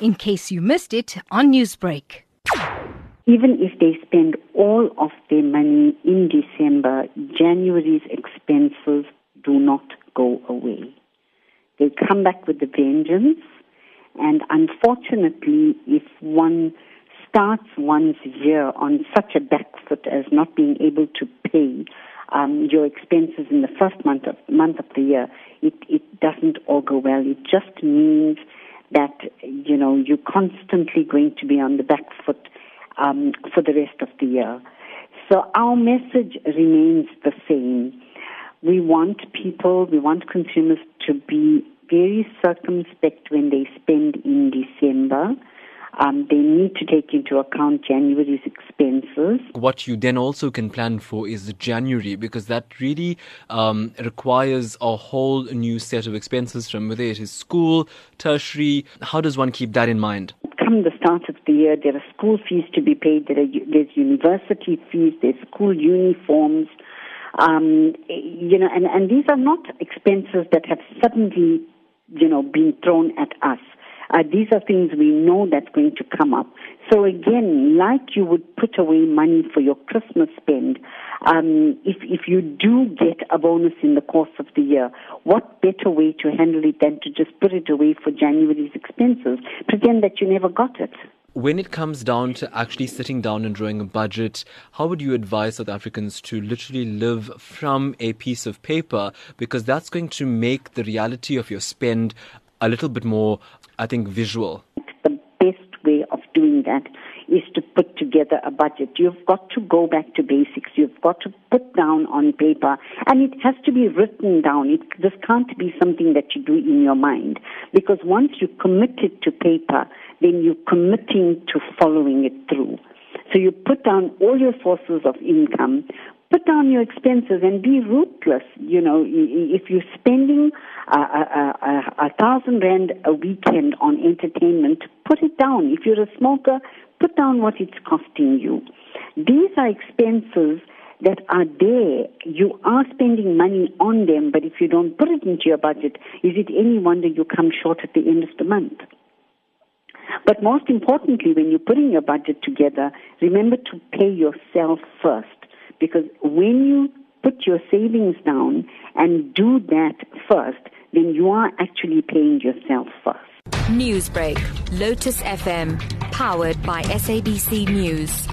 in case you missed it on Newsbreak. Even if they spend all of their money in December, January's expenses do not go away. They come back with a vengeance, and unfortunately, if one starts one's year on such a back foot as not being able to pay um, your expenses in the first month of month of the year, it, it doesn't all go well. It just means that you know you're constantly going to be on the back foot um, for the rest of the year. So our message remains the same. We want people, we want consumers to be very circumspect when they spend in December. Um, they need to take into account January's expenses. What you then also can plan for is January because that really um, requires a whole new set of expenses from whether it is school, tertiary. How does one keep that in mind? Come the start of the year, there are school fees to be paid, there are, there's university fees, there's school uniforms. Um, you know, and, and these are not expenses that have suddenly, you know, been thrown at us. Uh, these are things we know that's going to come up. So again, like you would put away money for your Christmas spend, um, if if you do get a bonus in the course of the year, what better way to handle it than to just put it away for January's expenses? Pretend that you never got it. When it comes down to actually sitting down and drawing a budget, how would you advise South Africans to literally live from a piece of paper? Because that's going to make the reality of your spend a little bit more, I think, visual. The best way of doing that is to put together a budget. You've got to go back to basics. You've got to put down on paper, and it has to be written down. It, this can't be something that you do in your mind, because once you commit it to paper, then you're committing to following it through. So you put down all your sources of income, put down your expenses and be ruthless. You know, if you're spending a, a, a, a thousand rand a weekend on entertainment, put it down. If you're a smoker, put down what it's costing you. These are expenses that are there. You are spending money on them, but if you don't put it into your budget, is it any wonder you come short at the end of the month? But most importantly, when you're putting your budget together, remember to pay yourself first. Because when you put your savings down and do that first, then you are actually paying yourself first. Newsbreak, Lotus FM, powered by SABC News.